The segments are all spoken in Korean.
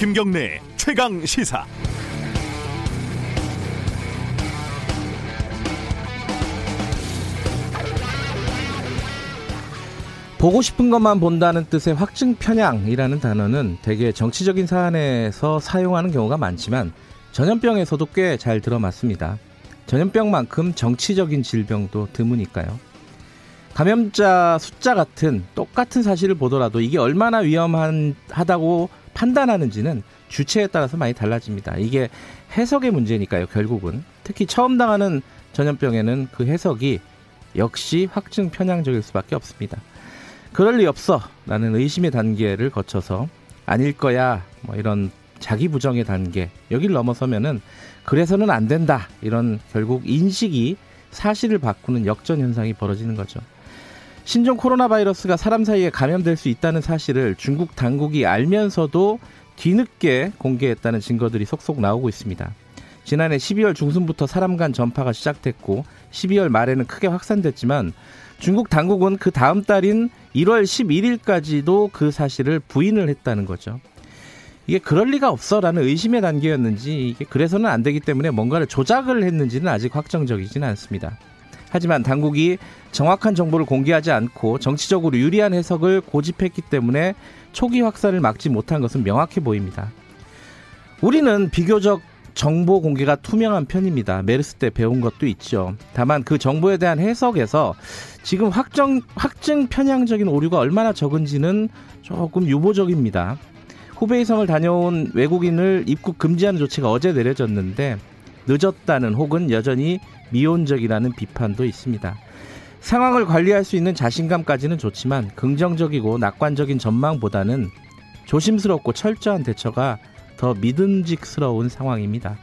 김경래 최강 시사. 보고 싶은 것만 본다는 뜻의 확증 편향이라는 단어는 대개 정치적인 사안에서 사용하는 경우가 많지만 전염병에서도 꽤 잘 들어맞습니다. 전염병만큼 정치적인 질병도 드무니까요. 감염자 숫자 같은 똑같은 사실을 보더라도 이게 얼마나 위험하다고 판단하는지는 주체에 따라서 많이 달라집니다. 이게 해석의 문제니까요, 결국은. 특히 처음 당하는 전염병에는 그 해석이 역시 확증 편향적일 수밖에 없습니다. 그럴 리 없어. 라는 의심의 단계를 거쳐서 아닐 거야. 뭐 이런 자기 부정의 단계. 여길 넘어서면은 그래서는 안 된다. 이런 결국 인식이 사실을 바꾸는 역전 현상이 벌어지는 거죠. 신종 코로나 바이러스가 사람 사이에 감염될 수 있다는 사실을 중국 당국이 알면서도 뒤늦게 공개했다는 증거들이 속속 나오고 있습니다. 지난해 12월 중순부터 사람 간 전파가 시작됐고 12월 말에는 크게 확산됐지만 중국 당국은 그 다음 달인 1월 11일까지도 그 사실을 부인을 했다는 거죠. 이게 그럴 리가 없어라는 의심의 단계였는지 이게 그래서는 안 되기 때문에 뭔가를 조작을 했는지는 아직 확정적이지는 않습니다. 하지만 당국이 정확한 정보를 공개하지 않고 정치적으로 유리한 해석을 고집했기 때문에 초기 확산을 막지 못한 것은 명확해 보입니다. 우리는 비교적 정보 공개가 투명한 편입니다. 메르스 때 배운 것도 있죠. 다만 그 정보에 대한 해석에서 지금 확정, 확증 편향적인 오류가 얼마나 적은지는 조금 유보적입니다. 후베이성을 다녀온 외국인을 입국 금지하는 조치가 어제 내려졌는데 늦었다는 혹은 여전히 미온적이라는 비판도 있습니다. 상황을 관리할 수 있는 자신감까지는 좋지만 긍정적이고 낙관적인 전망보다는 조심스럽고 철저한 대처가 더 믿음직스러운 상황입니다.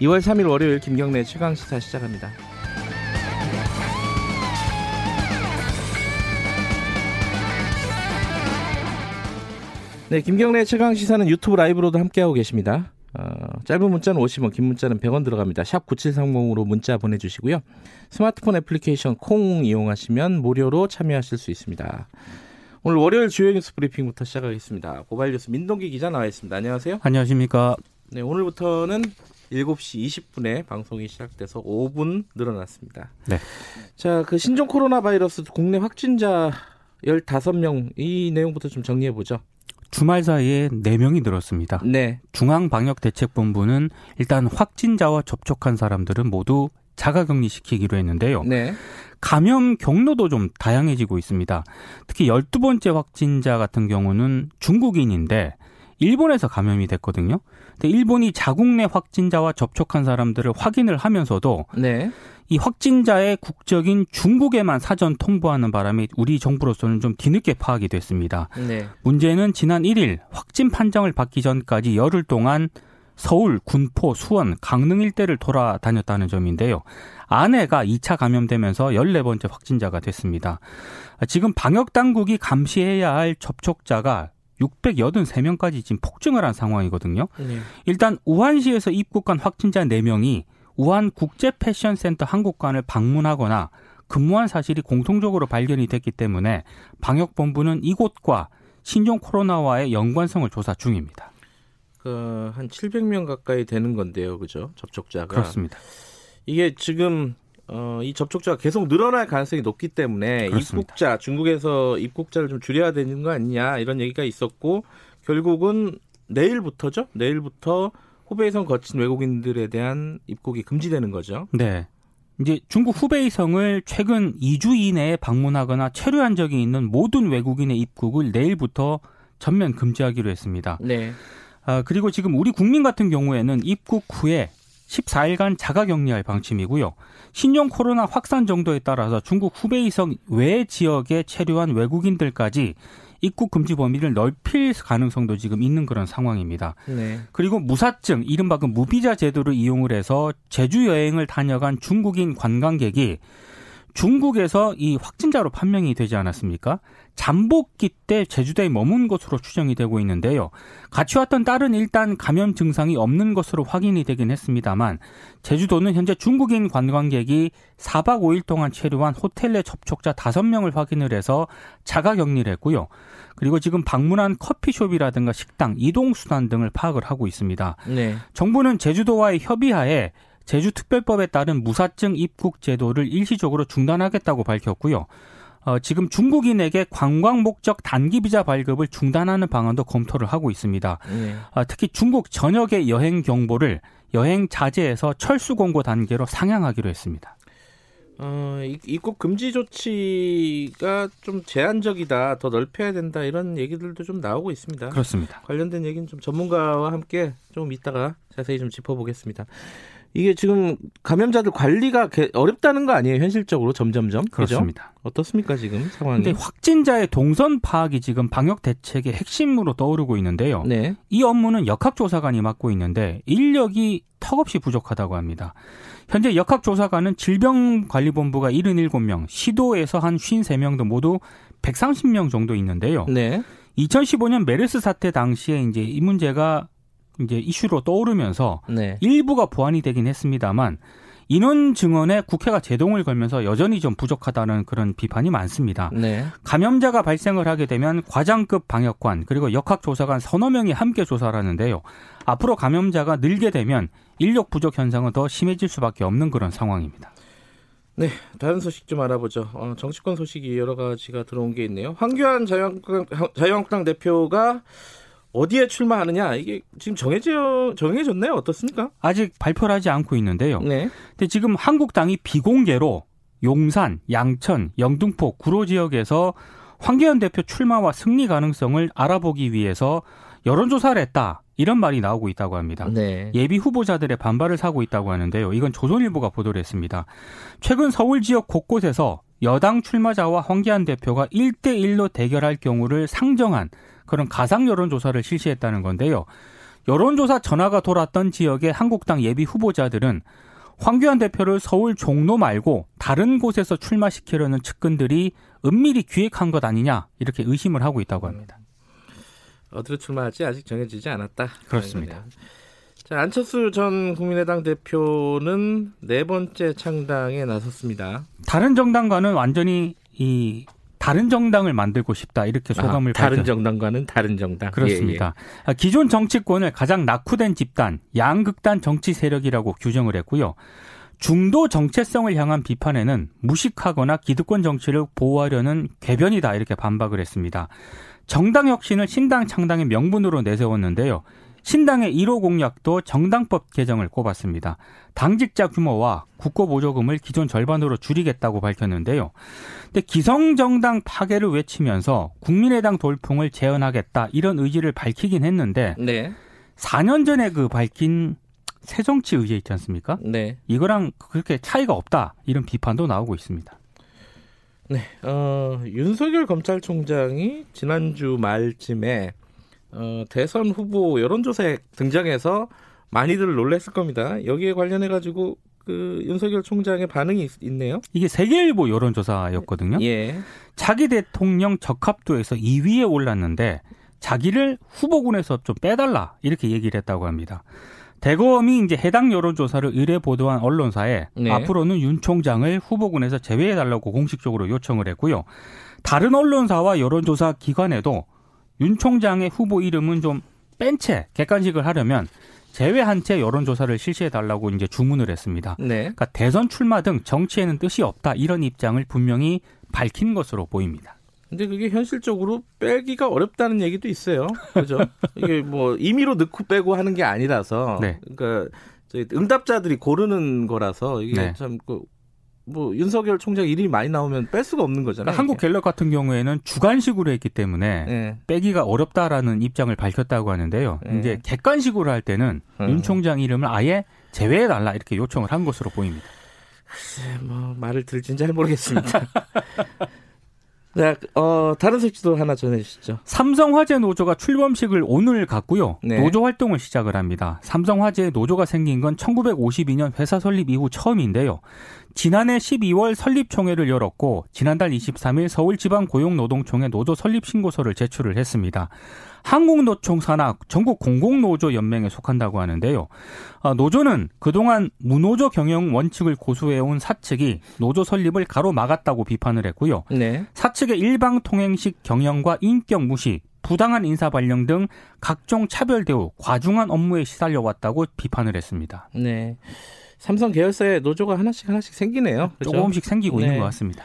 2월 3일 월요일 김경래 최강 시사 시작합니다. 네, 김경래 최강 시사는 유튜브 라이브로도 함께하고 계십니다. 어, 짧은 문자는 50원, 긴 문자는 100원 들어갑니다. 샵 9730으로 문자 보내주시고요. 스마트폰 애플리케이션 콩 이용하시면 무료로 참여하실 수 있습니다. 오늘 월요일 주요 뉴스 브리핑부터 시작하겠습니다. 고발 뉴스 민동기 기자 나와 있습니다. 안녕하세요. 안녕하십니까. 네, 오늘부터는 7시 20분에 방송이 시작돼서 5분 늘어났습니다. 네. 자, 그 신종 코로나 바이러스 국내 확진자 15명 이 내용부터 좀 정리해 보죠. 주말 사이에 4명이 늘었습니다. 네. 중앙방역대책본부는 일단 확진자와 접촉한 사람들은 모두 자가 격리 시키기로 했는데요. 네. 감염 경로도 좀 다양해지고 있습니다. 특히 12번째 확진자 같은 경우는 중국인인데 일본에서 감염이 됐거든요. 근데 일본이 자국 내 확진자와 접촉한 사람들을 확인을 하면서도 네. 이 확진자의 국적인 중국에만 사전 통보하는 바람에 우리 정부로서는 좀 뒤늦게 파악이 됐습니다. 네. 문제는 지난 1일 확진 판정을 받기 전까지 열흘 동안 서울, 군포, 수원, 강릉 일대를 돌아다녔다는 점인데요. 아내가 2차 감염되면서 14번째 확진자가 됐습니다. 지금 방역 당국이 감시해야 할 접촉자가 683명까지 지금 폭증을 한 상황이거든요. 네. 일단 우한시에서 입국한 확진자 4명이 우한 국제 패션 센터 한국관을 방문하거나 근무한 사실이 공통적으로 발견이 됐기 때문에 방역 본부는 이곳과 신종 코로나와의 연관성을 조사 중입니다. 그 한 700명 가까이 되는 건데요. 그죠? 접촉자가. 그렇습니다. 이게 지금 어, 이 접촉자가 계속 늘어날 가능성이 높기 때문에 그렇습니다. 입국자 중국에서 입국자를 좀 줄여야 되는 거 아니냐 이런 얘기가 있었고 결국은 내일부터죠. 내일부터 후베이성 거친 외국인들에 대한 입국이 금지되는 거죠. 네. 이제 중국 후베이성을 최근 2주 이내에 방문하거나 체류한 적이 있는 모든 외국인의 입국을 내일부터 전면 금지하기로 했습니다. 네. 아, 그리고 지금 우리 국민 같은 경우에는 입국 후에 14일간 자가 격리할 방침이고요. 신종 코로나 확산 정도에 따라서 중국 후베이성 외 지역에 체류한 외국인들까지 입국 금지 범위를 넓힐 가능성도 지금 있는 그런 상황입니다. 네. 그리고 무사증, 이른바 그 무비자 제도를 이용을 해서 제주 여행을 다녀간 중국인 관광객이 중국에서 이 확진자로 판명이 되지 않았습니까? 잠복기 때 제주도에 머문 것으로 추정이 되고 있는데요. 같이 왔던 딸은 일단 감염 증상이 없는 것으로 확인이 되긴 했습니다만 제주도는 현재 중국인 관광객이 4박 5일 동안 체류한 호텔 내 접촉자 5명을 확인을 해서 자가 격리를 했고요. 그리고 지금 방문한 커피숍이라든가 식당, 이동수단 등을 파악을 하고 있습니다. 네. 정부는 제주도와의 협의하에 제주특별법에 따른 무사증 입국 제도를 일시적으로 중단하겠다고 밝혔고요. 어, 지금 중국인에게 관광 목적 단기 비자 발급을 중단하는 방안도 검토를 하고 있습니다. 네. 어, 특히 중국 전역의 여행 경보를 여행 자제에서 철수 공고 단계로 상향하기로 했습니다. 어, 입국 금지 조치가 좀 제한적이다, 더 넓혀야 된다 이런 얘기들도 좀 나오고 있습니다. 그렇습니다. 관련된 얘기는 좀 전문가와 함께 좀 이따가 자세히 좀 짚어보겠습니다. 이게 지금 감염자들 관리가 어렵다는 거 아니에요? 현실적으로 점점점. 그렇습니다. 그죠? 어떻습니까 지금 상황이? 근데 확진자의 동선 파악이 지금 방역 대책의 핵심으로 떠오르고 있는데요. 네. 이 업무는 역학조사관이 맡고 있는데 인력이 턱없이 부족하다고 합니다. 현재 역학조사관은 질병관리본부가 77명, 시도에서 한 53명 등 모두 130명 정도 있는데요. 네. 2015년 메르스 사태 당시에 이제 이 문제가 이제 이슈로 떠오르면서 네. 일부가 보완이 되긴 했습니다만 인원 증언에 국회가 제동을 걸면서 여전히 좀 부족하다는 그런 비판이 많습니다. 네. 감염자가 발생을 하게 되면 과장급 방역관 그리고 역학조사관 서너 명이 함께 조사를 하는데요. 앞으로 감염자가 늘게 되면 인력 부족 현상은 더 심해질 수밖에 없는 그런 상황입니다. 네, 다른 소식 좀 알아보죠. 어, 정치권 소식이 여러 가지가 들어온 게 있네요. 황교안 자유한국당, 자유한국당 대표가 어디에 출마하느냐 이게 지금 정해져 정해졌나요? 어떻습니까? 아직 발표를 하지 않고 있는데요. 네. 근데 지금 한국당이 비공개로 용산, 양천, 영등포, 구로 지역에서 황교안 대표 출마와 승리 가능성을 알아보기 위해서 여론조사를 했다. 이런 말이 나오고 있다고 합니다. 네. 예비 후보자들의 반발을 사고 있다고 하는데요. 이건 조선일보가 보도를 했습니다. 최근 서울 지역 곳곳에서 여당 출마자와 황교안 대표가 1대1로 대결할 경우를 상정한 그런 가상 여론조사를 실시했다는 건데요. 여론조사 전화가 돌았던 지역의 한국당 예비 후보자들은 황교안 대표를 서울 종로 말고 다른 곳에서 출마시키려는 측근들이 은밀히 기획한 것 아니냐 이렇게 의심을 하고 있다고 합니다. 어디로 출마할지 아직 정해지지 않았다. 그렇습니다. 자, 안철수 전 국민의당 대표는 네 번째 창당에 나섰습니다. 다른 정당과는 완전히 이 다른 정당을 만들고 싶다 이렇게 소감을 아, 다른 정당과는 다른 정당 그렇습니다. 예, 예. 기존 정치권을 가장 낙후된 집단 양극단 정치 세력이라고 규정을 했고요. 중도 정체성을 향한 비판에는 무식하거나 기득권 정치를 보호하려는 궤변이다 이렇게 반박을 했습니다. 정당 혁신을 신당 창당의 명분으로 내세웠는데요. 신당의 1호 공약도 정당법 개정을 꼽았습니다. 당직자 규모와 국고 보조금을 기존 절반으로 줄이겠다고 밝혔는데요. 근데 기성정당 파괴를 외치면서 국민의당 돌풍을 재현하겠다 이런 의지를 밝히긴 했는데 네. 4년 전에 그 밝힌 새정치 의제 있지 않습니까? 네. 이거랑 그렇게 차이가 없다 이런 비판도 나오고 있습니다. 네, 어, 윤석열 검찰총장이 지난주 말쯤에 어, 대선 후보 여론조사에 등장해서 많이들 놀랐을 겁니다. 여기에 관련해 가지고 그 윤석열 총장의 반응이 있, 네요 이게 세계일보 여론조사였거든요. 예. 자기 대통령 적합도에서 2위에 올랐는데 자기를 후보군에서 좀 빼달라 이렇게 얘기를 했다고 합니다. 대검이 이제 해당 여론조사를 의뢰 보도한 언론사에 네. 앞으로는 윤 총장을 후보군에서 제외해달라고 공식적으로 요청을 했고요. 다른 언론사와 여론조사 기관에도 윤 총장의 후보 이름은 좀 뺀 채 객관식을 하려면 제외한 채 여론조사를 실시해 달라고 이제 주문을 했습니다. 네. 그러니까 대선 출마 등 정치에는 뜻이 없다 이런 입장을 분명히 밝힌 것으로 보입니다. 근데 그게 현실적으로 빼기가 어렵다는 얘기도 있어요. 그죠? 이게 뭐 임의로 넣고 빼고 하는 게 아니라서 네. 그러니까 응답자들이 고르는 거라서 이게 네. 참 그 뭐 윤석열 총장 이름이 많이 나오면 뺄 수가 없는 거잖아요. 그러니까 한국 갤럽 같은 경우에는 주관식으로 했기 때문에 네. 빼기가 어렵다라는 입장을 밝혔다고 하는데요. 네. 이제 객관식으로 할 때는 음. 윤 총장 이름을 아예 제외해 달라 이렇게 요청을 한 것으로 보입니다. 글쎄, 뭐 말을 들진 잘 모르겠습니다. 네, 어, 다른 소식도 하나 전해주시죠. 삼성화재 노조가 출범식을 오늘 갖고요. 네. 노조 활동을 시작을 합니다. 삼성화재 노조가 생긴 건 1952년 회사 설립 이후 처음인데요. 지난해 12월 설립총회를 열었고 지난달 23일 서울지방고용노동총회 노조 설립 신고서를 제출을 했습니다. 한국노총 산하 전국 공공노조 연맹에 속한다고 하는데요. 아, 노조는 그동안 무노조 경영 원칙을 고수해온 사측이 노조 설립을 가로막았다고 비판을 했고요. 네. 사측의 일방통행식 경영과 인격 무시, 부당한 인사 발령 등 각종 차별 대우, 과중한 업무에 시달려 왔다고 비판을 했습니다. 네. 삼성 계열사에 노조가 하나씩 하나씩 생기네요. 그렇죠? 조금씩 생기고 네. 있는 것 같습니다.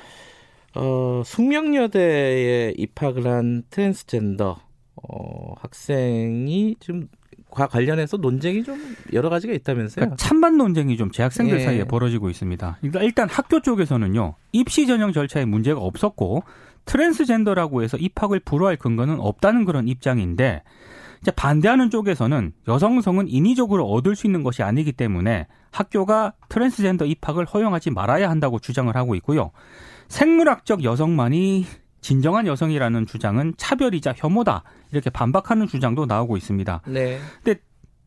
어, 숙명여대에 입학을 한 트랜스젠더 어, 학생이 좀과 관련해서 논쟁이 좀 여러 가지가 있다면서요? 그러니까 찬반 논쟁이 좀 재학생들 예. 사이에 벌어지고 있습니다. 일단 학교 쪽에서는요 입시 전형 절차에 문제가 없었고 트랜스젠더라고 해서 입학을 불허할 근거는 없다는 그런 입장인데 이제 반대하는 쪽에서는 여성성은 인위적으로 얻을 수 있는 것이 아니기 때문에 학교가 트랜스젠더 입학을 허용하지 말아야 한다고 주장을 하고 있고요. 생물학적 여성만이 진정한 여성이라는 주장은 차별이자 혐오다 이렇게 반박하는 주장도 나오고 있습니다. 네. 근데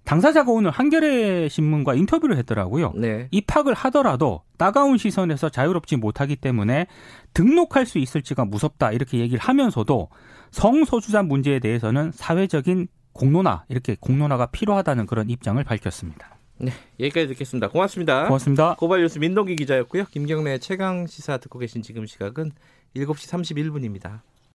당사자가 오늘 한겨레 신문과 인터뷰를 했더라고요. 네. 입학을 하더라도 따가운 시선에서 자유롭지 못하기 때문에 등록할 수 있을지가 무섭다 이렇게 얘기를 하면서도 성소수자 문제에 대해서는 사회적인 공론화 이렇게 공론화가 필요하다는 그런 입장을 밝혔습니다. 네, 여기까지 듣겠습니다. 고맙습니다. 고맙습니다. 고발 뉴스 민동기 기자였고요. 김경래 최강 시사 듣고 계신 지금 시각은 7시 31분입니다.